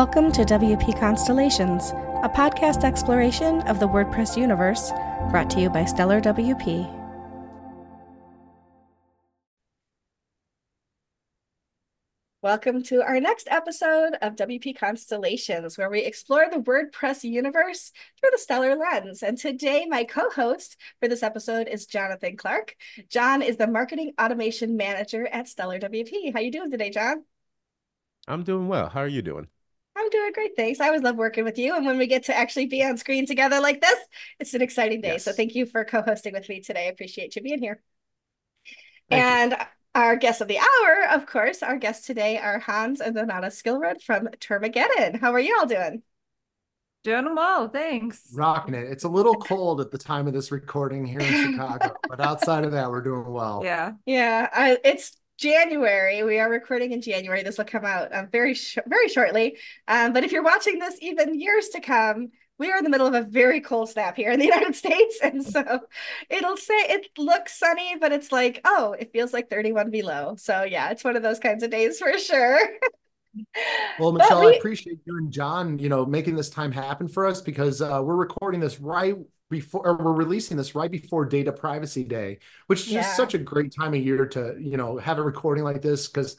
Welcome to WP Constellations, a podcast exploration of the WordPress universe, brought to you by Stellar WP. Welcome to our next episode of WP Constellations, where we explore the WordPress universe through the Stellar lens. And today, my co-host for this episode is Jonathan Clark. Jon is the Marketing Automation Manager at Stellar WP. How are you doing today, Jon? I'm doing well. How are you doing? I'm doing great. Thanks. I always love working with you. And when we get to actually be on screen together like this, it's an exciting day. Yes. So thank you for co-hosting with me today. I appreciate you being here. Thank and you. our guests of the hour, of course, our guests today are Hans and Donata Skillrud from Termageddon. How are you all doing? Doing well, thanks. Rocking it. It's a little cold at the time of this recording here in Chicago, but outside of that, we're doing well. Yeah, yeah. I, it's January. We are recording in January. This will come out um, very sh- very shortly. Um, but if you're watching this even years to come, we are in the middle of a very cold snap here in the United States, and so it'll say it looks sunny, but it's like oh, it feels like 31 below. So yeah, it's one of those kinds of days for sure. well, Michelle, we... I appreciate you and Jon, you know, making this time happen for us because uh, we're recording this right before we're releasing this right before data privacy day which is yeah. just such a great time of year to you know have a recording like this because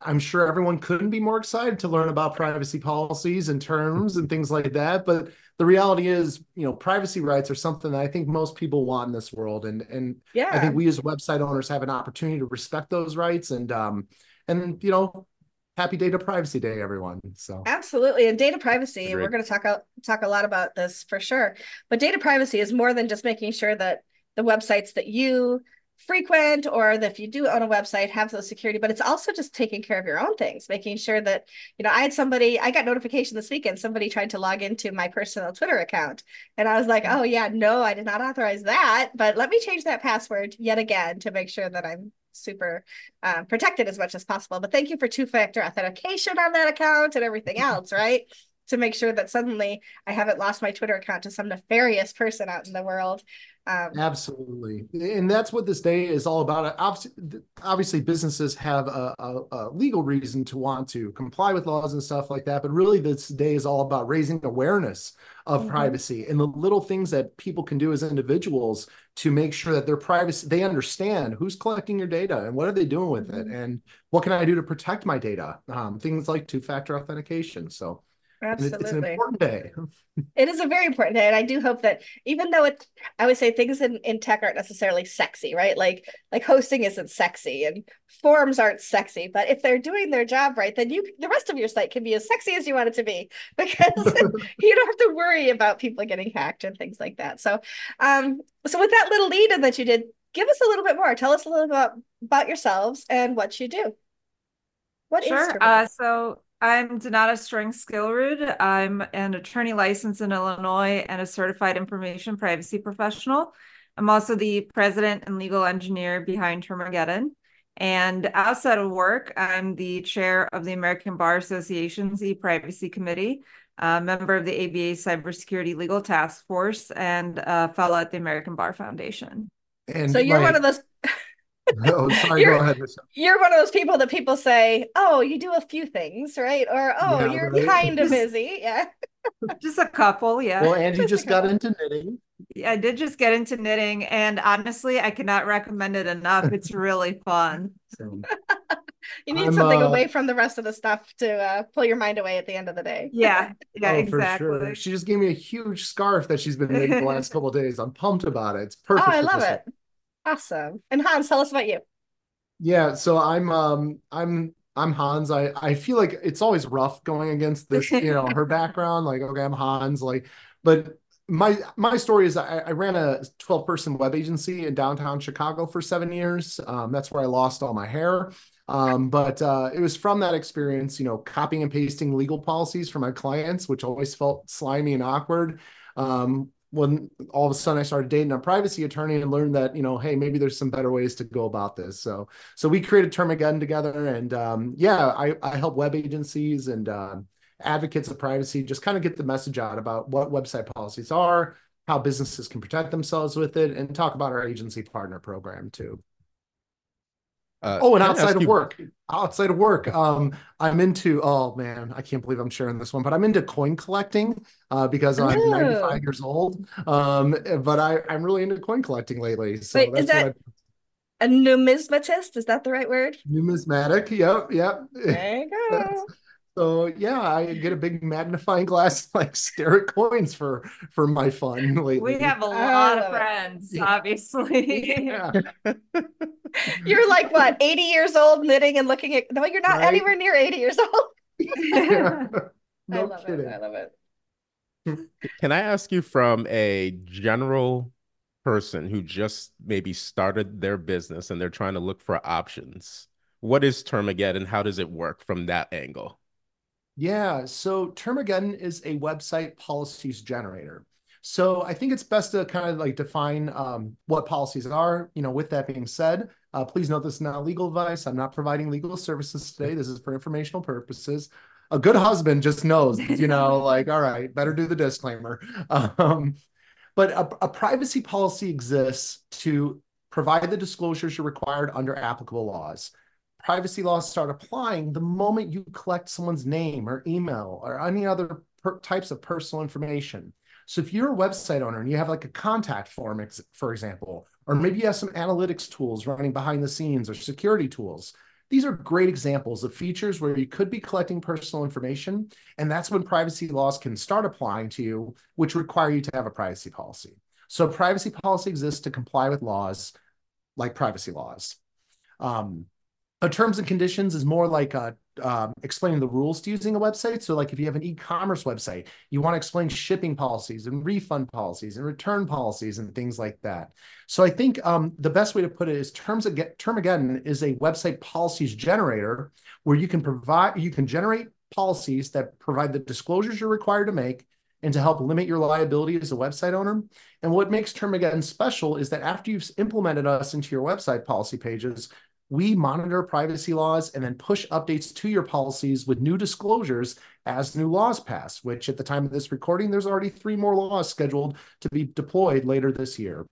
i'm sure everyone couldn't be more excited to learn about privacy policies and terms and things like that. But the reality is you know privacy rights are something that i think most people want in this world. And and yeah i think we as website owners have an opportunity to respect those rights and um and you know happy data privacy day everyone so. Absolutely and data privacy Agreed. we're going to talk a, talk a lot about this for sure. But data privacy is more than just making sure that the websites that you frequent or that if you do own a website have those security but it's also just taking care of your own things making sure that you know i had somebody i got notification this weekend somebody tried to log into my personal twitter account and i was like mm. oh yeah no i did not authorize that but let me change that password yet again to make sure that i'm super uh, protected as much as possible. But thank you for two factor authentication on that account and everything else, right? To make sure that suddenly I haven't lost my Twitter account to some nefarious person out in the world. Um, Absolutely. And that's what this day is all about. Obviously, businesses have a, a, a, legal reason to want to comply with laws and stuff like that. But really, this day is all about raising awareness of mm-hmm. privacy and the little things that people can do as individuals to make sure that their privacy, they understand who's collecting your data and what are they doing with it mm-hmm. and what can I do to protect my data? Um, things like two factor authentication. So, Absolutely. It's an important day. it is a very important day. And I do hope that even though it I would say things in, in tech aren't necessarily sexy, right? Like like hosting isn't sexy and forms aren't sexy. But if they're doing their job right, then you the rest of your site can be as sexy as you want it to be because you don't have to worry about people getting hacked and things like that. So um so with that little lead in that you did, give us a little bit more. Tell us a little bit about, about yourselves and what you do. What sure. Uh, so I'm Donata Strang Skillrud. I'm an attorney licensed in Illinois and a certified information privacy professional. I'm also the president and legal engineer behind Termageddon. And outside of work, I'm the chair of the American Bar Association's e-privacy committee, a member of the ABA Cybersecurity Legal Task Force, and a fellow at the American Bar Foundation. And so you're my, one of those oh, sorry. You're, go ahead. You're one of those people that people say, "Oh, you do a few things, right?" Or, "Oh, yeah, you're right? kind of busy." Yeah. just a couple, yeah. Well, Angie just, just got into knitting. Yeah, I did just get into knitting, and honestly, I cannot recommend it enough. It's really fun. So, you need I'm, something uh, away from the rest of the stuff to uh, pull your mind away at the end of the day. Yeah, yeah, oh, exactly. For sure. She just gave me a huge scarf that she's been knitting the last couple days. I'm pumped about it. It's perfect. Oh, I love it. Awesome. And Hans, tell us about you. Yeah, so I'm um I'm I'm Hans. I I feel like it's always rough going against this, you know, her background. Like, okay, I'm Hans. Like, but my my story is I, I ran a 12 person web agency in downtown Chicago for seven years. Um, that's where I lost all my hair. Um, but uh, it was from that experience, you know, copying and pasting legal policies for my clients, which always felt slimy and awkward. Um, when all of a sudden I started dating a privacy attorney and learned that, you know, hey, maybe there's some better ways to go about this. So, so we created Termageddon together, and um, yeah, I, I help web agencies and uh, advocates of privacy just kind of get the message out about what website policies are, how businesses can protect themselves with it, and talk about our agency partner program too. Uh, oh, and outside of you... work, outside of work, um, I'm into. Oh man, I can't believe I'm sharing this one, but I'm into coin collecting uh, because I'm Ooh. 95 years old. Um, but I I'm really into coin collecting lately. So Wait, is that a numismatist? Is that the right word? Numismatic. Yep. Yep. There you go. So yeah, I get a big magnifying glass, like stare at coins for for my fun lately. We have a lot of friends, yeah. obviously. Yeah. you're like what, 80 years old, knitting and looking at. No, you're not right? anywhere near 80 years old. yeah. No I love kidding. it. I love it. Can I ask you from a general person who just maybe started their business and they're trying to look for options? What is Termageddon and how does it work from that angle? Yeah, so Termageddon is a website policies generator. So I think it's best to kind of like define um, what policies are. You know, with that being said, uh, please note this is not legal advice. I'm not providing legal services today. This is for informational purposes. A good husband just knows, you know, like, all right, better do the disclaimer. Um, but a, a privacy policy exists to provide the disclosures you're required under applicable laws privacy laws start applying the moment you collect someone's name or email or any other types of personal information. So if you're a website owner and you have like a contact form, for example, or maybe you have some analytics tools running behind the scenes or security tools, these are great examples of features where you could be collecting personal information. And that's when privacy laws can start applying to you, which require you to have a privacy policy. So privacy policy exists to comply with laws like privacy laws. Um, a terms and conditions is more like uh, um, explaining the rules to using a website. So like if you have an e-commerce website, you want to explain shipping policies and refund policies and return policies and things like that. So I think um, the best way to put it is terms Termageddon is a website policies generator where you can provide, you can generate policies that provide the disclosures you're required to make and to help limit your liability as a website owner. And what makes Termageddon special is that after you've implemented us into your website policy pages, we monitor privacy laws and then push updates to your policies with new disclosures as new laws pass, which at the time of this recording, there's already three more laws scheduled to be deployed later this year.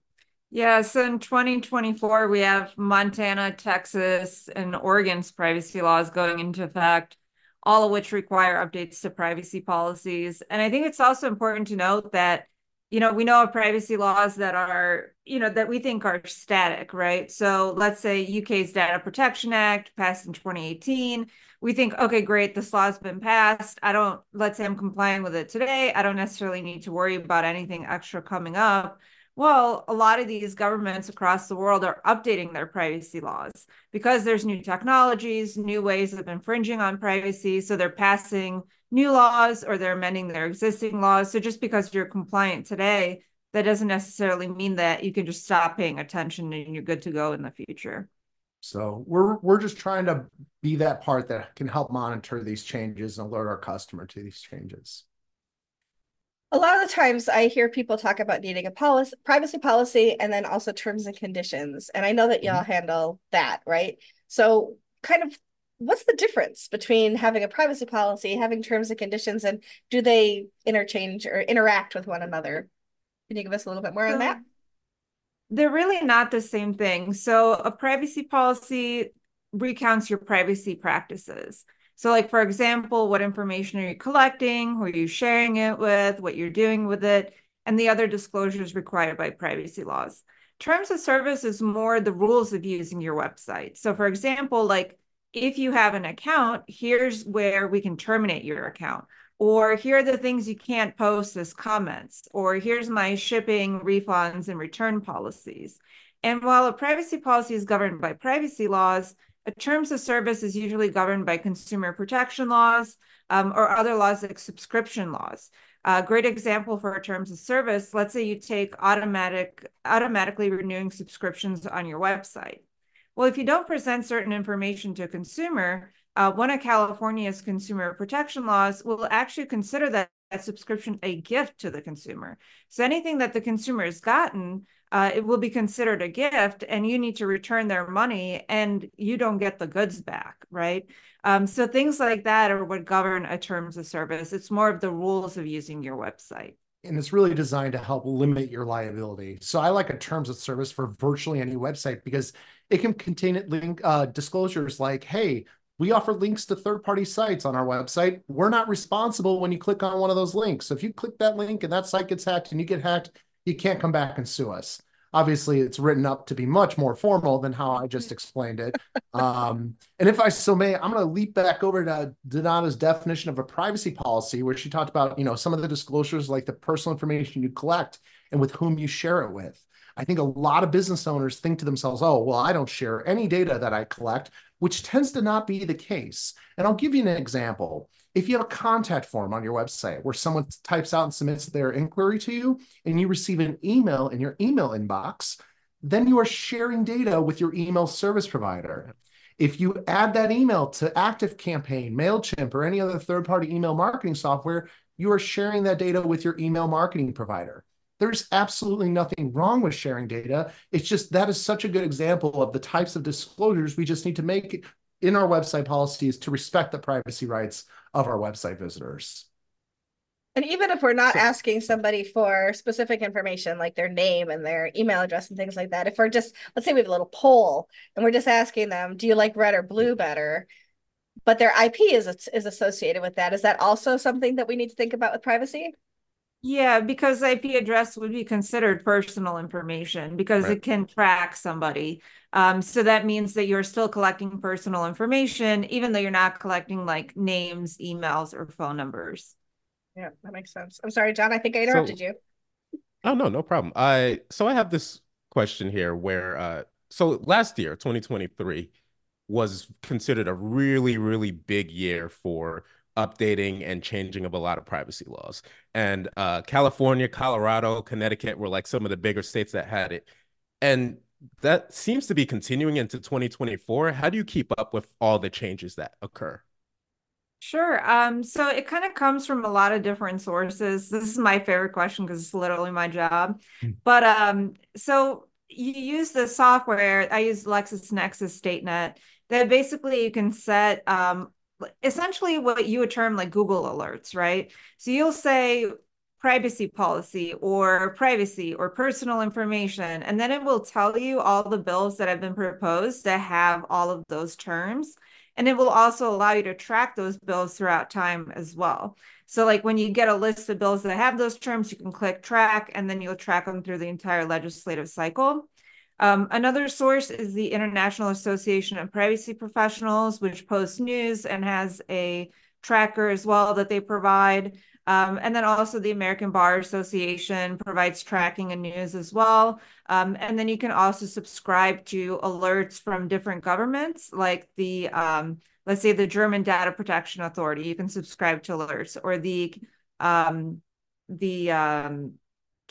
Yeah, so in 2024, we have Montana, Texas, and Oregon's privacy laws going into effect, all of which require updates to privacy policies. And I think it's also important to note that you know, we know of privacy laws that are, you know, that we think are static, right? So let's say UK's Data Protection Act passed in 2018. We think, okay, great, this law's been passed. I don't, let's say I'm complying with it today. I don't necessarily need to worry about anything extra coming up. Well, a lot of these governments across the world are updating their privacy laws because there's new technologies, new ways of infringing on privacy. So they're passing new laws or they're amending their existing laws. So just because you're compliant today, that doesn't necessarily mean that you can just stop paying attention and you're good to go in the future. So we're we're just trying to be that part that can help monitor these changes and alert our customer to these changes. A lot of the times I hear people talk about needing a policy privacy policy and then also terms and conditions. And I know that y'all mm-hmm. handle that, right? So kind of what's the difference between having a privacy policy, having terms and conditions, and do they interchange or interact with one another? Can you give us a little bit more on that? They're really not the same thing. So, a privacy policy recounts your privacy practices. So, like for example, what information are you collecting? Who are you sharing it with? What you're doing with it? And the other disclosures required by privacy laws. Terms of service is more the rules of using your website. So, for example, like if you have an account, here's where we can terminate your account. Or here are the things you can't post as comments. Or here's my shipping, refunds, and return policies. And while a privacy policy is governed by privacy laws, a terms of service is usually governed by consumer protection laws um, or other laws like subscription laws. A great example for terms of service, let's say you take automatic automatically renewing subscriptions on your website. Well, if you don't present certain information to a consumer, uh, one of California's consumer protection laws will actually consider that subscription a gift to the consumer. So anything that the consumer has gotten, uh, it will be considered a gift, and you need to return their money, and you don't get the goods back, right? Um, so things like that are what govern a terms of service. It's more of the rules of using your website. and it's really designed to help limit your liability. So I like a terms of service for virtually any website because it can contain link uh, disclosures like, hey, we offer links to third-party sites on our website. We're not responsible when you click on one of those links. So if you click that link and that site gets hacked and you get hacked, you can't come back and sue us. Obviously, it's written up to be much more formal than how I just explained it. Um, and if I so may, I'm going to leap back over to Donata's definition of a privacy policy, where she talked about, you know, some of the disclosures like the personal information you collect and with whom you share it with. I think a lot of business owners think to themselves, oh, well, I don't share any data that I collect, which tends to not be the case. And I'll give you an example. If you have a contact form on your website where someone types out and submits their inquiry to you, and you receive an email in your email inbox, then you are sharing data with your email service provider. If you add that email to ActiveCampaign, MailChimp, or any other third party email marketing software, you are sharing that data with your email marketing provider. There's absolutely nothing wrong with sharing data. It's just that is such a good example of the types of disclosures we just need to make in our website policies to respect the privacy rights of our website visitors. And even if we're not so, asking somebody for specific information like their name and their email address and things like that, if we're just, let's say we have a little poll and we're just asking them, do you like red or blue better? But their IP is, is associated with that. Is that also something that we need to think about with privacy? Yeah, because IP address would be considered personal information because right. it can track somebody. Um, so that means that you're still collecting personal information, even though you're not collecting like names, emails, or phone numbers. Yeah, that makes sense. I'm sorry, Jon. I think I interrupted so, you. Oh no, no problem. I so I have this question here where uh so last year, 2023, was considered a really, really big year for updating and changing of a lot of privacy laws. And uh, California, Colorado, Connecticut were like some of the bigger states that had it. And that seems to be continuing into 2024. How do you keep up with all the changes that occur? Sure. Um, so it kind of comes from a lot of different sources. This is my favorite question because it's literally my job. Hmm. But um, so you use the software. I use LexisNexis StateNet. That basically you can set um, essentially what you would term like Google alerts, right? So you'll say privacy policy or privacy or personal information, and then it will tell you all the bills that have been proposed that have all of those terms. And it will also allow you to track those bills throughout time as well. So, like when you get a list of bills that have those terms, you can click track and then you'll track them through the entire legislative cycle. Um, another source is the International Association of Privacy Professionals, which posts news and has a tracker as well that they provide. Um, and then also the American Bar Association provides tracking and news as well. Um, and then you can also subscribe to alerts from different governments, like the, um, let's say the German Data Protection Authority. You can subscribe to alerts or the, um, the um,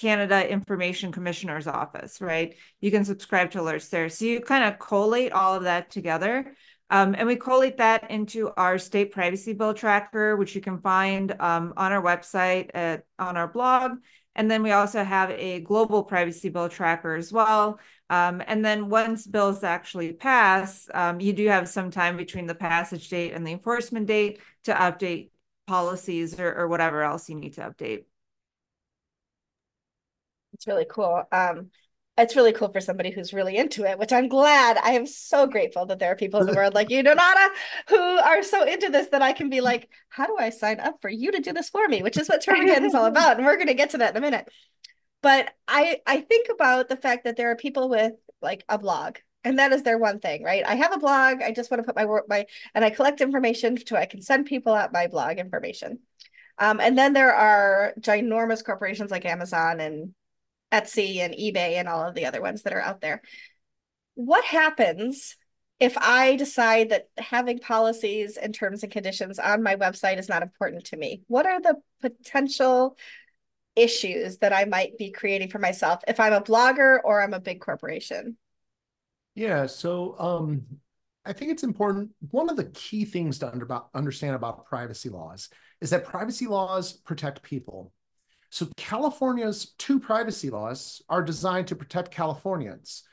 Canada Information Commissioner's Office, right? You can subscribe to alerts there. So you kind of collate all of that together. Um, and we collate that into our state privacy bill tracker, which you can find um, on our website at, on our blog. And then we also have a global privacy bill tracker as well. Um, and then once bills actually pass, um, you do have some time between the passage date and the enforcement date to update policies or, or whatever else you need to update. It's really cool. Um, it's really cool for somebody who's really into it, which I'm glad. I am so grateful that there are people in the world like you, Donata, who are so into this that I can be like, how do I sign up for you to do this for me? Which is what Termageddon is all about. And we're going to get to that in a minute. But I I think about the fact that there are people with like a blog and that is their one thing right i have a blog i just want to put my work my and i collect information so i can send people out my blog information um, and then there are ginormous corporations like amazon and Etsy and eBay and all of the other ones that are out there. What happens if I decide that having policies and terms and conditions on my website is not important to me? What are the potential issues that I might be creating for myself if I'm a blogger or I'm a big corporation? Yeah, so um, I think it's important. One of the key things to under, understand about privacy laws is that privacy laws protect people. So California's two privacy laws are designed to protect Californians.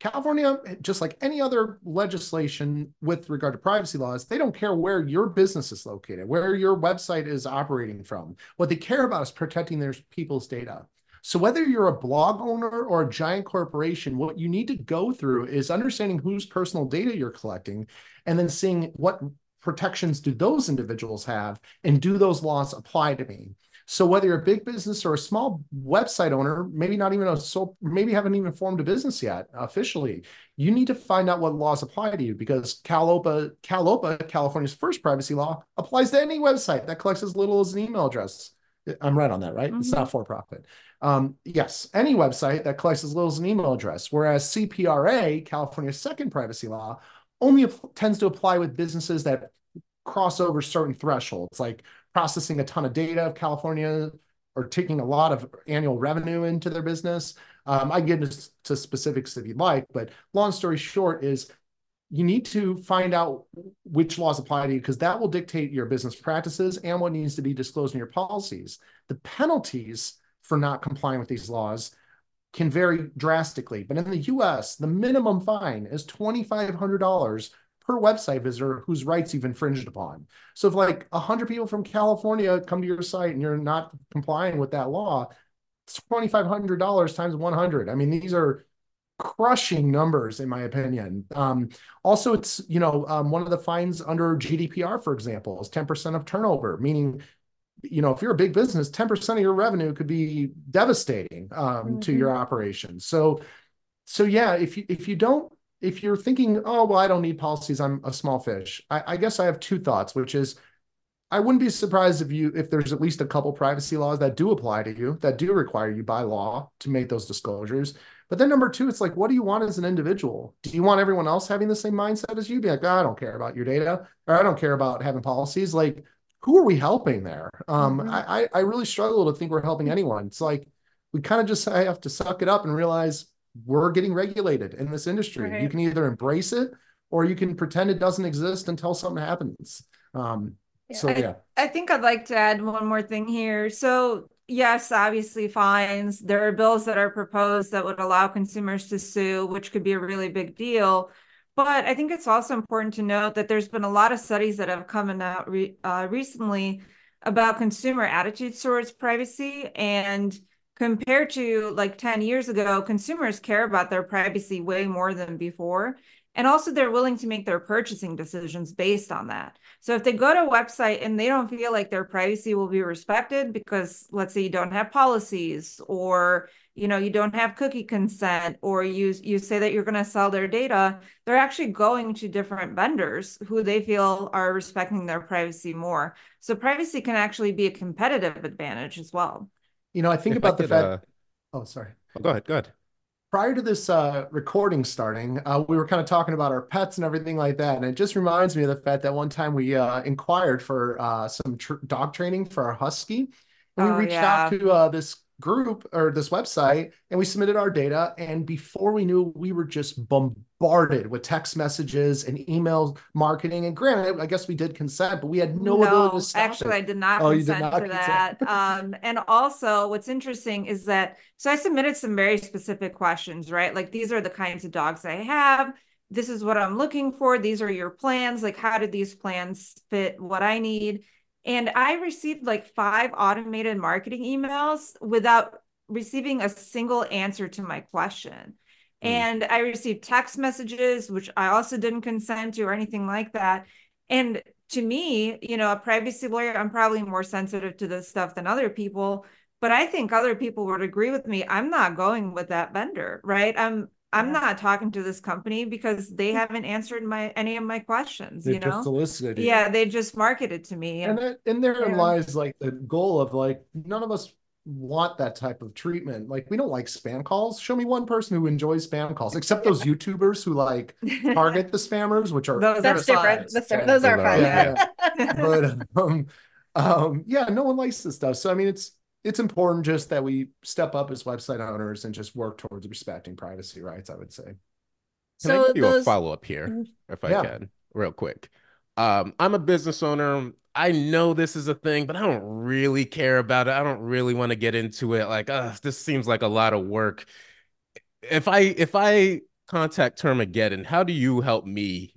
California, just like any other legislation with regard to privacy laws, they don't care where your business is located, where your website is operating from. What they care about is protecting their people's data. So whether you're a blog owner or a giant corporation, what you need to go through is understanding whose personal data you're collecting and then seeing what protections do those individuals have and do those laws apply to me? So whether you're a big business or a small website owner, maybe not even a so maybe haven't even formed a business yet officially, you need to find out what laws apply to you because CalOPPA, CalOPPA, California's first privacy law, applies to any website that collects as little as an email address. I'm right on that, right? Mm-hmm. It's not for profit. Um, yes, any website that collects as little as an email address. Whereas CPRA, California's second privacy law, only tends to apply with businesses that cross over certain thresholds, like processing a ton of data of California or taking a lot of annual revenue into their business. Um, I get into to specifics if you'd like, but long story short is you need to find out which laws apply to you because that will dictate your business practices and what needs to be disclosed in your policies. The penalties for not complying with these laws can vary drastically, but in the US, the minimum fine is $2,500 per website visitor whose rights you've infringed upon. So if like 100 people from California come to your site and you're not complying with that law, it's $2,500 times 100. I mean, these are crushing numbers in my opinion. Um, also, it's, you know, um, one of the fines under GDPR, for example, is 10% of turnover, meaning you know, if you're a big business, 10% of your revenue could be devastating um, mm-hmm. to your operation. So, so yeah, if you if you don't if you're thinking, oh, well, I don't need policies, I'm a small fish. I, I, guess I have two thoughts, which is I wouldn't be surprised if you if there's at least a couple privacy laws that do apply to you, that do require you by law to make those disclosures. But then number two, it's like, what do you want as an individual? Do you want everyone else having the same mindset as you? Be like, oh, I don't care about your data, or I don't care about having policies. Like, who are we helping there? Um, mm-hmm. I, I really struggle to think we're helping anyone. It's like we kind of just have to suck it up and realize we're getting regulated in this industry. Right. You can either embrace it or you can pretend it doesn't exist until something happens. Um, yeah. So yeah, I, I think I'd like to add one more thing here. So yes, obviously fines. There are bills that are proposed that would allow consumers to sue, which could be a really big deal. But I think it's also important to note that there's been a lot of studies that have come out re- uh, recently about consumer attitudes towards privacy and compared to like 10 years ago, consumers care about their privacy way more than before. And also, they're willing to make their purchasing decisions based on that. So, if they go to a website and they don't feel like their privacy will be respected because, let's say, you don't have policies, or you know, you don't have cookie consent, or you you say that you're going to sell their data, they're actually going to different vendors who they feel are respecting their privacy more. So, privacy can actually be a competitive advantage as well. You know, I think if about I the fact. Uh... Oh, sorry. Oh, go ahead. Go ahead. Prior to this uh, recording starting, uh, we were kind of talking about our pets and everything like that, and it just reminds me of the fact that one time we uh, inquired for uh, some tr- dog training for our husky, and we oh, reached yeah. out to uh, this group or this website and we submitted our data and before we knew we were just bombarded with text messages and email marketing. And granted i guess we did consent but we had no, no ability to stop actually it. i did not oh, consent did not to consent. that. Um, and also what's interesting is that so i submitted some very specific questions right? Like these are the kinds of dogs i have. This is what i'm looking for. These are your plans. Like how did these plans fit what i need and I received like five automated marketing emails without receiving a single answer to my question. Mm. And I received text messages, which I also didn't consent to or anything like that. And to me, you know, a privacy lawyer, I'm probably more sensitive to this stuff than other people, but I think other people would agree with me. I'm not going with that vendor, right? I'm I'm yeah. not talking to this company because they haven't answered my any of my questions. They you know, just solicited. Yeah, they just marketed to me, and and, and therein yeah. lies like the goal of like none of us want that type of treatment. Like we don't like spam calls. Show me one person who enjoys spam calls, except those YouTubers who like target the spammers, which are those that's different. That's different. Those are fun. Yeah, yeah. but um, um, yeah, no one likes this stuff. So I mean, it's it's important just that we step up as website owners and just work towards respecting privacy rights, I would say. Can so I give you those... a follow up here, mm-hmm. if I yeah. can, real quick? Um, I'm a business owner. I know this is a thing, but I don't really care about it. I don't really want to get into it. Like, uh, this seems like a lot of work. If I if I contact Termageddon, how do you help me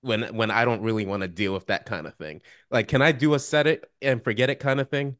when when I don't really want to deal with that kind of thing? Like, can I do a set it and forget it kind of thing?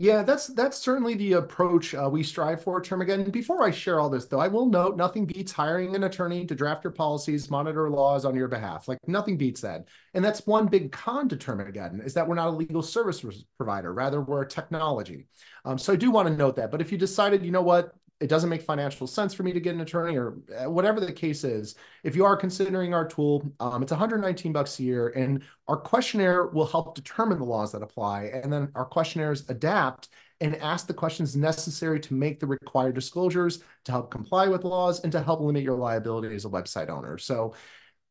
Yeah, that's that's certainly the approach uh, we strive for, Termageddon. Before I share all this, though, I will note nothing beats hiring an attorney to draft your policies, monitor laws on your behalf. Like nothing beats that. And that's one big con to Termageddon is that we're not a legal service provider. Rather, we're a technology. Um, so I do want to note that. But if you decided, you know what, it doesn't make financial sense for me to get an attorney or uh, whatever the case is. If you are considering our tool um, it's 119 bucks a year and our questionnaire will help determine the laws that apply. And then our questionnaires adapt and ask the questions necessary to make the required disclosures to help comply with laws and to help limit your liability as a website owner. So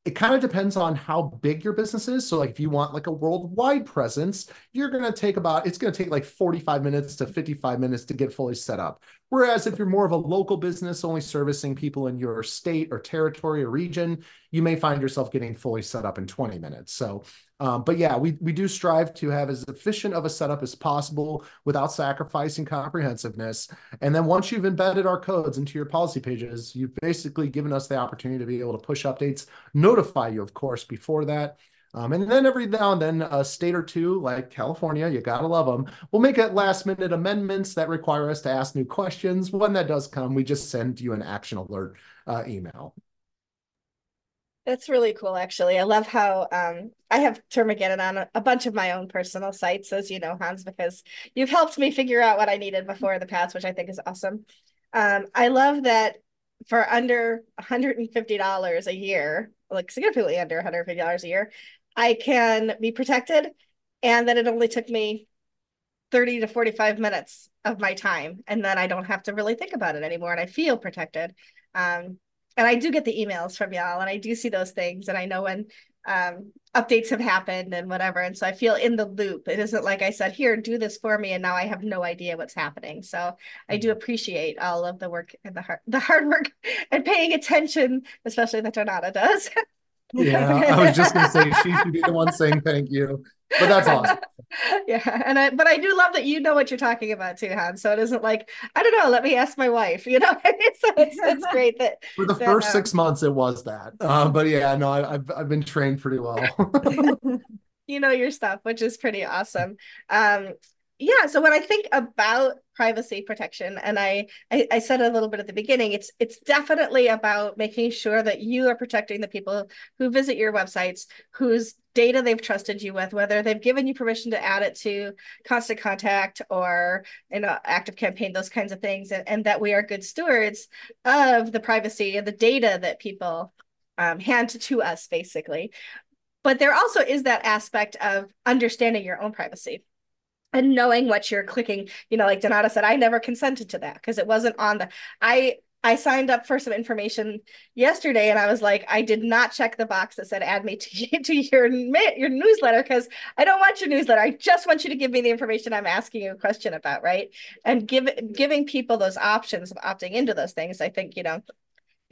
it kind of depends on how big your business is. So like if you want like a worldwide presence, you're going to take about, it's going to take like 45 minutes to 55 minutes to get fully set up. Whereas if you're more of a local business, only servicing people in your state or territory or region, you may find yourself getting fully set up in 20 minutes. So, um, but yeah, we, we do strive to have as efficient of a setup as possible without sacrificing comprehensiveness. And then once you've embedded our codes into your policy pages, you've basically given us the opportunity to be able to push updates, notify you, of course, before that. Um, and then every now and then, a state or two, like California, you gotta love them, will make it last minute amendments that require us to ask new questions. When that does come, we just send you an action alert uh, email. That's really cool, actually. I love how um, I have Termageddon on a, bunch of my own personal sites, as you know, Hans, because you've helped me figure out what I needed before in the past, which I think is awesome. Um, I love that for under $150 a year, like significantly under $150 a year, I can be protected and that it only took me 30 to 45 minutes of my time and then I don't have to really think about it anymore and I feel protected. Um, and I do get the emails from y'all and I do see those things and I know when um, updates have happened and whatever. And so I feel in the loop. It isn't like I said, here, do this for me. And now I have no idea what's happening. So I do mm-hmm. appreciate all of the work and the hard, the hard work and paying attention, especially that Donata does. Yeah, I was just gonna say she should be the one saying thank you, but that's awesome. yeah, and I but I do love that you know what you're talking about too, Hans. So it isn't like I don't know. Let me ask my wife. You know, so it's it's great that for the that, first um, six months it was that. Uh, but yeah, no, I, have I've been trained pretty well. you know your stuff, which is pretty awesome. Um, yeah so when i think about privacy protection. And I, I, I said a little bit at the beginning it's it's definitely about making sure that you are protecting the people who visit your websites whose data they've trusted you with whether they've given you permission to add it to constant contact or know active campaign those kinds of things and, and that we are good stewards of the privacy and the data that people um, hand to us basically. But there also is that aspect of understanding your own privacy and knowing what you're clicking you know like donata said i never consented to that because it wasn't on the i i signed up for some information yesterday and i was like i did not check the box that said add me to, to your your newsletter because i don't want your newsletter. I just want you to give me the information i'm asking you a question about right? And give giving people those options of opting into those things i think you know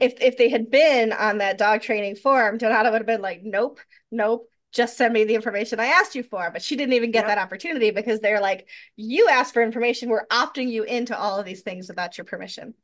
if if they had been on that dog training form donata would have been like nope nope just send me the information I asked you for. But she didn't even get yep. that opportunity because they're like, you asked for information. We're opting you into all of these things without your permission.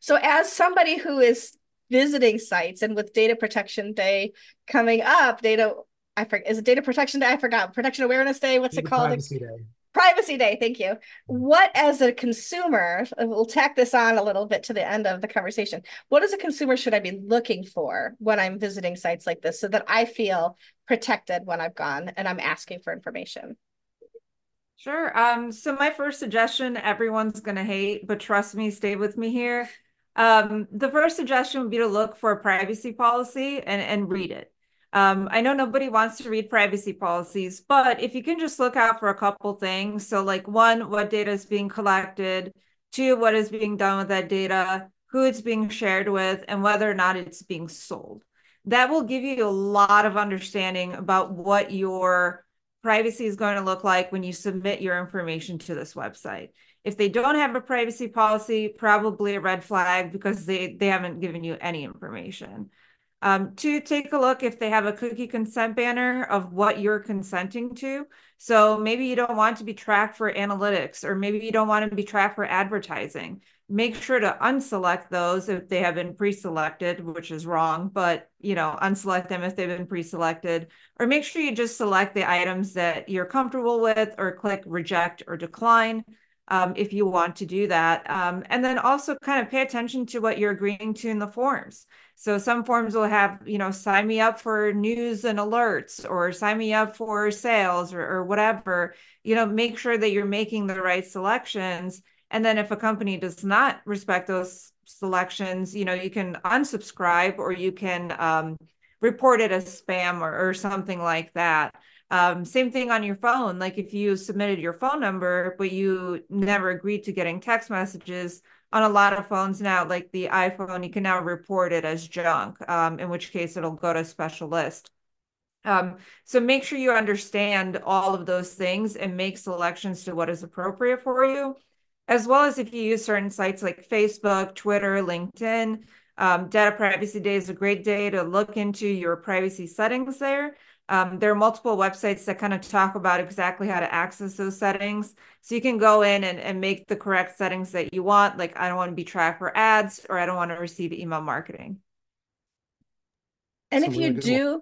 So, as somebody who is visiting sites and with Data Protection Day coming up, data, I forget, is it Data Protection Day? I forgot. Protection Awareness Day. What's data it called? Privacy Day. Privacy Day. Thank you. Mm-hmm. What, as a consumer, we'll tack this on a little bit to the end of the conversation. What, as a consumer, should I be looking for when I'm visiting sites like this so that I feel protected when I've gone and I'm asking for information? Sure. Um, so my first suggestion, everyone's going to hate, but trust me, stay with me here. Um, the first suggestion would be to look for a privacy policy and, and read it. Um, I know nobody wants to read privacy policies, but if you can just look out for a couple things. So like one, what data is being collected, two, what is being done with that data, who it's being shared with, and whether or not it's being sold. That will give you a lot of understanding about what your privacy is going to look like when you submit your information to this website. If they don't have a privacy policy, probably a red flag because they, they haven't given you any information. Um, to take a look if they have a cookie consent banner of what you're consenting to. So maybe you don't want to be tracked for analytics, or maybe you don't want to be tracked for advertising. Make sure to unselect those if they have been pre-selected, which is wrong, but you know, unselect them if they've been pre-selected, or make sure you just select the items that you're comfortable with, or click reject or decline um, if you want to do that. Um, and then also kind of pay attention to what you're agreeing to in the forms. So some forms will have, you know, sign me up for news and alerts or sign me up for sales or, or whatever. You know, make sure that you're making the right selections. And then if a company does not respect those selections, you know, you can unsubscribe or you can um, report it as spam or, or something like that. Um, same thing on your phone. Like if you submitted your phone number, but you never agreed to getting text messages on a lot of phones now, like the iPhone, you can now report it as junk, um, in which case it'll go to special list. Um, so make sure you understand all of those things and make selections to what is appropriate for you, as well as if you use certain sites like Facebook, Twitter, LinkedIn. Um, Data Privacy Day is a great day to look into your privacy settings there um, there are multiple websites that kind of talk about exactly how to access those settings. So you can go in and, and make the correct settings that you want. Like, I don't want to be tracked for ads or I don't want to receive email marketing. And if you do, one.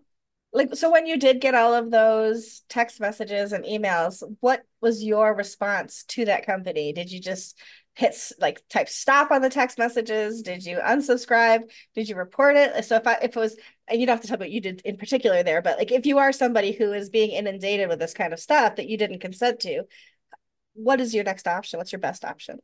Like, so when you did get all of those text messages and emails, what was your response to that company? Did you just hit like type stop on the text messages? Did you unsubscribe? Did you report it? So if I if it was and you don't have to tell me what you did in particular there, but like if you are somebody who is being inundated with this kind of stuff that you didn't consent to, what is your next option? What's your best option?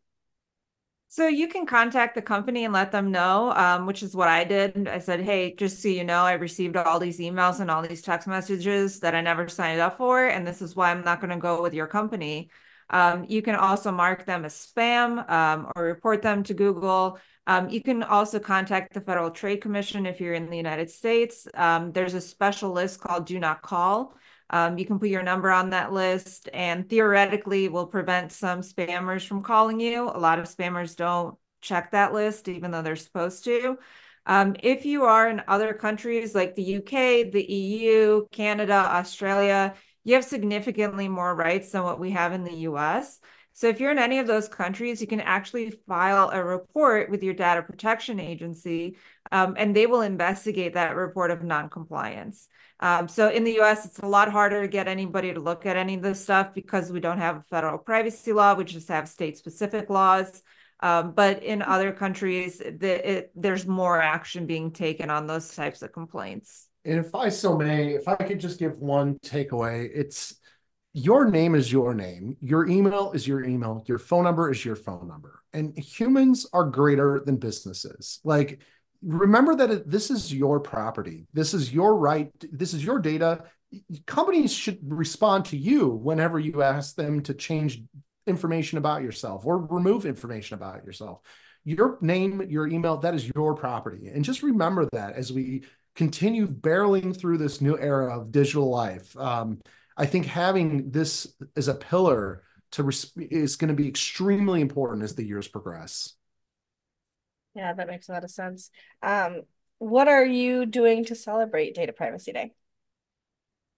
So you can contact the company and let them know, um, which is what I did. I said, hey, just so you know, I received all these emails and all these text messages that I never signed up for, and this is why I'm not going to go with your company. Um, you can also mark them as spam um, or report them to Google. Um, you can also contact the Federal Trade Commission if you're in the United States. Um, there's a special list called Do Not Call. Um, you can put your number on that list and theoretically will prevent some spammers from calling you. A lot of spammers don't check that list, even though they're supposed to. Um, if you are in other countries like the UK, the EU, Canada, Australia, you have significantly more rights than what we have in the US. So if you're in any of those countries, you can actually file a report with your data protection agency, um, and they will investigate that report of noncompliance. Um, so in the US, it's a lot harder to get anybody to look at any of this stuff because we don't have a federal privacy law, we just have state specific laws. Um, but in other countries, the, it, there's more action being taken on those types of complaints. And if I so may, if I could just give one takeaway, it's your name is your name, your email is your email, your phone number is your phone number. And humans are greater than businesses. Like, remember that this is your property, this is your right, this is your data. Companies should respond to you whenever you ask them to change information about yourself or remove information about yourself. Your name, your email, that is your property. And just remember that as we continue barreling through this new era of digital life. Um, I think having this as a pillar to res- is going to be extremely important as the years progress. Yeah, that makes a lot of sense. Um, what are you doing to celebrate Data Privacy Day?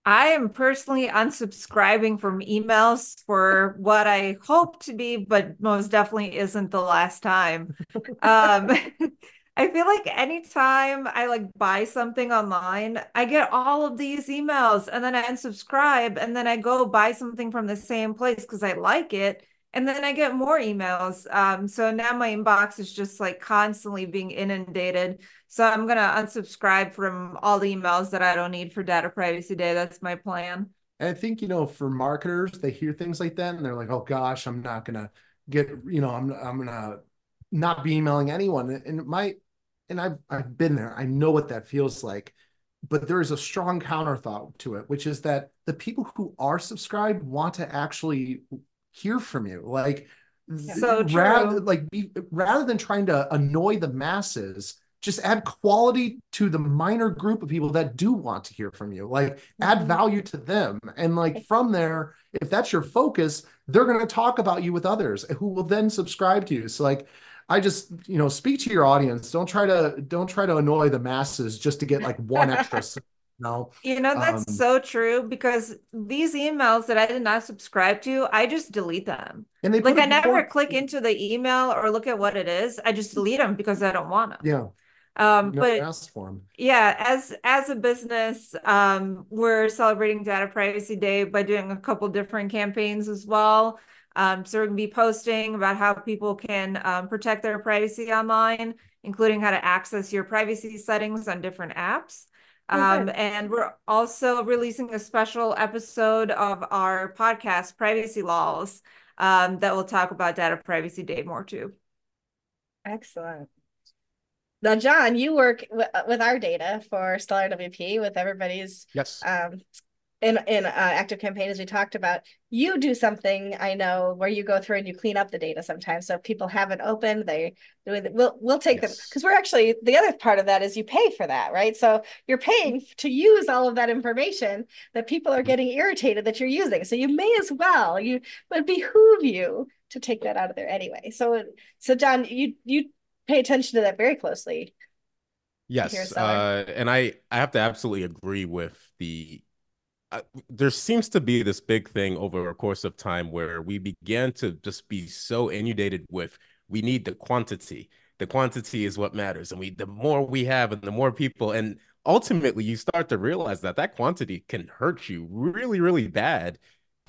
I am personally unsubscribing from emails for what I hope to be, but most definitely isn't the last time. um, I feel like anytime I like buy something online, I get all of these emails and then I unsubscribe and then I go buy something from the same place because I like it. And then I get more emails. Um, so now my inbox is just like constantly being inundated. So I'm going to unsubscribe from all the emails that I don't need for Data Privacy Day. That's my plan. I think, you know, for marketers, they hear things like that and they're like, oh gosh, I'm not going to get, you know, I'm, I'm to not be emailing anyone. And my and I've I've been there. I know what that feels like. But there is a strong counter thought to it, which is that the people who are subscribed want to actually hear from you. Like so rather like be, rather than trying to annoy the masses, just add quality to the minor group of people that do want to hear from you. Like add mm-hmm. value to them. And like from there, if that's your focus, they're going to talk about you with others who will then subscribe to you. So like I just, you know, speak to your audience. Don't try to don't try to annoy the masses just to get like one extra no. You know, that's um, so true because these emails that I did not subscribe to, I just delete them. And they like I never more... click into the email or look at what it is. I just delete them because I don't want them. Yeah. Um, but asked for them. yeah, as as a business, um, we're celebrating Data Privacy Day by doing a couple different campaigns as well. Um, so we're going to be posting about how people can um, protect their privacy online, including how to access your privacy settings on different apps. Um, and we're also releasing a special episode of our podcast, Privacy Lawls, um, that will talk about Data Privacy Day more too. Excellent. Now, Jon, you work with our data for Stellar WP with everybody's yes um, in in uh, active campaign as we talked about you do something i know where you go through and you clean up the data sometimes. So if people haven't opened they we'll we'll take yes. them because we're actually the other part of that is you pay for that right? So you're paying to use all of that information that people are getting irritated that you're using. So you may as well you would behoove you to take that out of there anyway. So so Jon you you pay attention to that very closely. Yes uh, and i i have to absolutely agree with the there seems to be this big thing over a course of time where we began to just be so inundated with we need the quantity. The quantity is what matters, and we the more we have, and the more people, and ultimately you start to realize that that quantity can hurt you really, really bad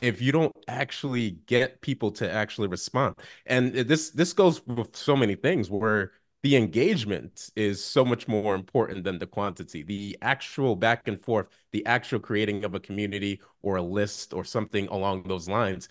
if you don't actually get people to actually respond. And this this goes with so many things where the engagement is so much more important than the quantity. The actual back and forth, the actual creating of a community or a list or something along those lines.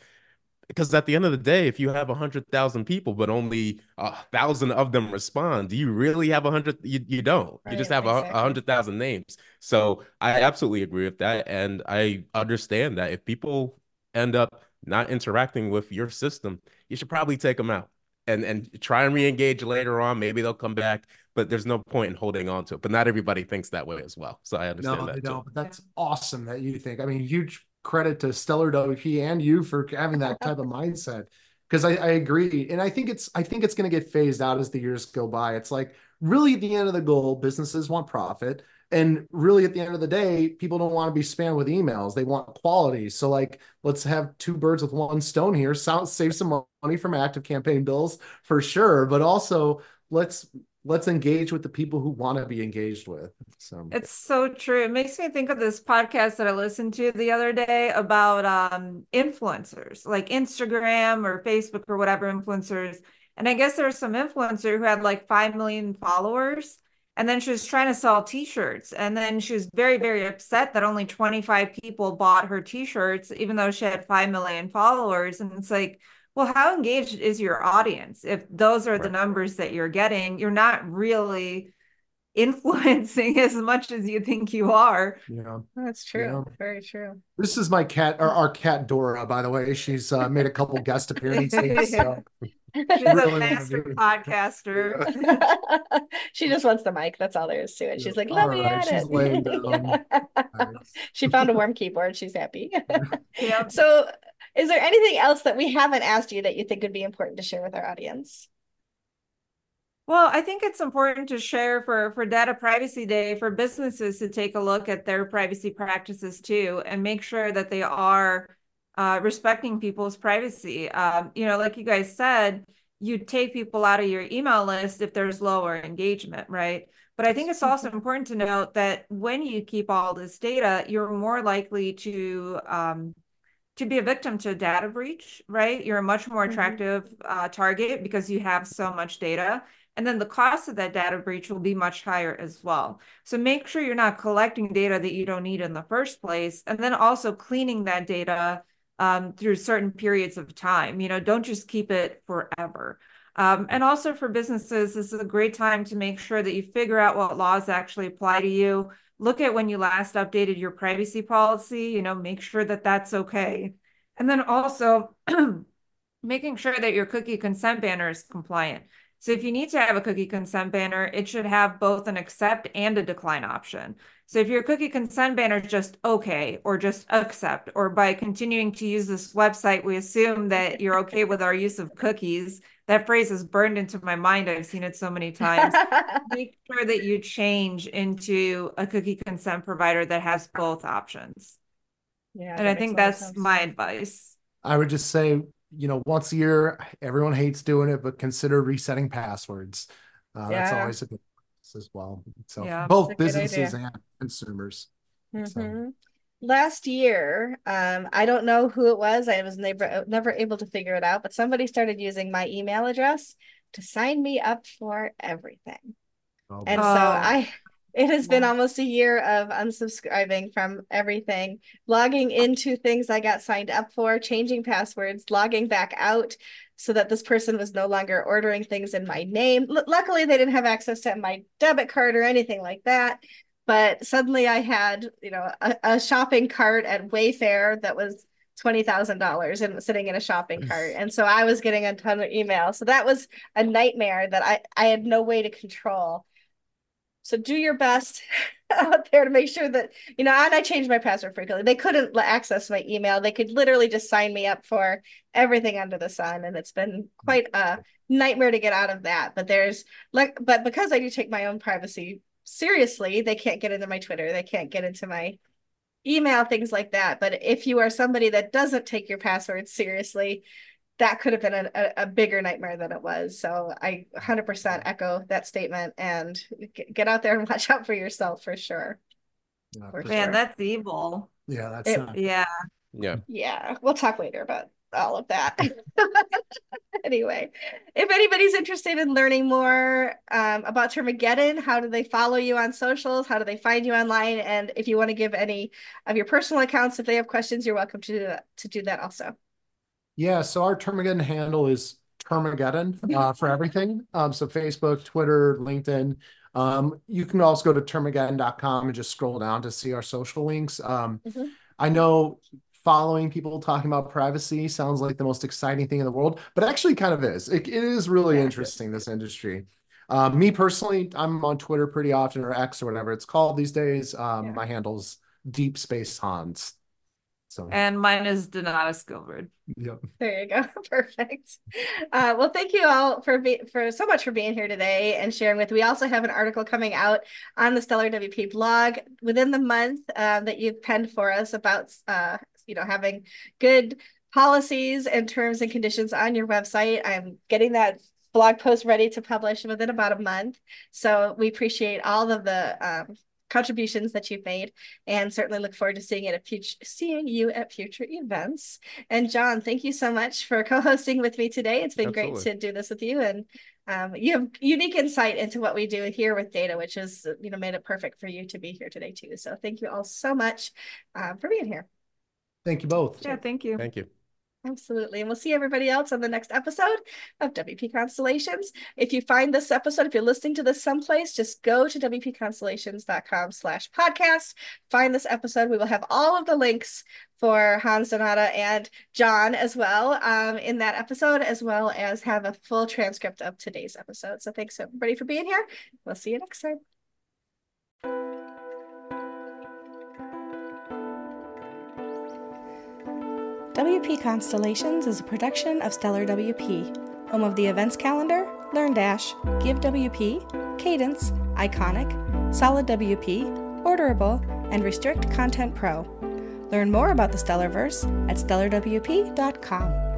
Because at the end of the day, if you have a hundred thousand people, but only a thousand of them respond, do you really have a hundred? You, you don't. Right, you just have a exactly. hundred thousand names. So I absolutely agree with that, and I understand that if people end up not interacting with your system, you should probably take them out and and try and re-engage later on. Maybe they'll come back, but there's no point in holding on to it. But not everybody thinks that way as well. So I understand no, that. They don't, but that's awesome that you think. I mean, huge credit to Stellar WP and you for having that type of mindset. Because I, I agree. And I think it's I think it's gonna get phased out as the years go by. It's like really at the end of the goal, businesses want profit and really at the end of the day people don't want to be spammed with emails. They want quality. So like let's have two birds with one stone here. Sound, save some money from active campaign bills for sure. But also let's let's engage with the people who want to be engaged with so. It's so true. It makes me think of this podcast that i listened to the other day about um influencers like instagram or facebook or whatever influencers. And i guess there was some influencer who had like 5 million followers and then she was trying to sell t-shirts. And then she was very very upset that only 25 people bought her t-shirts even though she had 5 million followers. And it's like well how engaged is your audience? If those are right. the numbers that you're getting you're not really influencing as much as you think you are. Yeah. That's true. Yeah. very true. This is my cat our, our cat dora by the way. She's uh, made a couple guest appearances so She's a master podcaster. she just wants the mic. That's all there is to it. She's like, let all me right. at She's it. she found a warm keyboard. She's happy. yeah. So, is there anything else that we haven't asked you that you think would be important to share with our audience? Well, I think it's important to share for for Data Privacy Day for businesses to take a look at their privacy practices too and make sure that they are uh, respecting people's privacy. Um, you know, like you guys said, you take people out of your email list if there's lower engagement, right? But I think it's also mm-hmm. important to note that when you keep all this data, you're more likely to um, to be a victim to a data breach, right? You're a much more mm-hmm. attractive uh, target because you have so much data. And then the cost of that data breach will be much higher as well. So make sure you're not collecting data that you don't need in the first place. And then also cleaning that data um, through certain periods of time. You know, don't just keep it forever. Um, and also for businesses, this is a great time to make sure that you figure out what laws actually apply to you. Look at when you last updated your privacy policy, you know, make sure that that's okay. And then also making sure that your cookie consent banner is compliant. So if you need to have a cookie consent banner, it should have both an accept and a decline option. So if your cookie consent banner is just okay or just accept, or by continuing to use this website, we assume that you're okay with our use of cookies. That phrase is burned into my mind. I've seen it so many times. Make sure that you change into a cookie consent provider that has both options. Yeah. And I think that's my advice. I would just say, you know, once a year, everyone hates doing it, but consider resetting passwords. Uh, yeah. That's always a good as well. So yeah, both businesses and consumers. Mm-hmm. So. Last year, um, I don't know who it was. I was never never able to figure it out, but somebody started using my email address to sign me up for everything. Oh, and so I it has been almost a year of unsubscribing from everything, logging into things I got signed up for, changing passwords, logging back out so that this person was no longer ordering things in my name. L- luckily, they didn't have access to my debit card or anything like that. But suddenly I had, you know, a, a shopping cart at Wayfair that was twenty thousand dollars and sitting in a shopping cart, and so I was getting a ton of emails. So that was a nightmare that I I had no way to control. So do your best out there to make sure that, you know, and I changed my password frequently. They couldn't access my email. They could literally just sign me up for everything under the sun. And it's been quite a nightmare to get out of that. But there's like, but because I do take my own privacy seriously, they can't get into my Twitter. They can't get into my email, things like that. But if you are somebody that doesn't take your passwords seriously, that could have been a, a, a, bigger nightmare than it was. So I 100% echo that statement and get out there and watch out for yourself for sure. Yeah, for Man, sure. that's evil. Yeah, that's it, not... yeah. Yeah. Yeah. We'll talk later about all of that. anyway, if anybody's interested in learning more um, about Termageddon, how do they follow you on socials? How do they find you online? And if you want to give any of your personal accounts, if they have questions, you're welcome to do that, to do that also. Yeah, so our Termageddon handle is Termageddon uh, for everything. Um, so Facebook, Twitter, LinkedIn. Um, you can also go to termageddon.com and just scroll down to see our social links. Um, mm-hmm. I know following people talking about privacy sounds like the most exciting thing in the world, but actually kind of is. it, it is really yeah, interesting, this industry. Um, me personally, I'm on Twitter pretty often or X or whatever it's called these days. Um, yeah. My handle's Deep Space Hans. So and mine is Donata Skillrud. Yep. There you go. Perfect. Uh, well, thank you all for be- for so much for being here today and sharing with. We also have an article coming out on the Stellar WP blog within the month uh, that you've penned for us about uh, you know having good policies and terms and conditions on your website. I'm getting that blog post ready to publish within about a month. So we appreciate all of the um, contributions that you've made and certainly look forward to seeing it at future seeing you at future events. And Jon thank you so much for co-hosting with me today. It's been Absolutely. great to do this with you and um, you have unique insight into what we do here with data which is you know made it perfect for you to be here today too. So thank you all so much uh, for being here. Thank you both. Yeah thank you. Thank you Absolutely. And we'll see everybody else on the next episode of WP Constellations. If you find this episode, if you're listening to this someplace, just go to WPConstellations.com slash podcast. Find this episode. We will have all of the links for Hans Donata and Jon as well um, in that episode, as well as have a full transcript of today's episode. So thanks everybody for being here. We'll see you next time. WP Constellations is a production of Stellar WP, home of the events calendar, Learn Dash, Give WP, Kadence, Iconic, Solid WP, Orderable, and Restrict Content Pro. Learn more about the Stellarverse at stellarwp.com.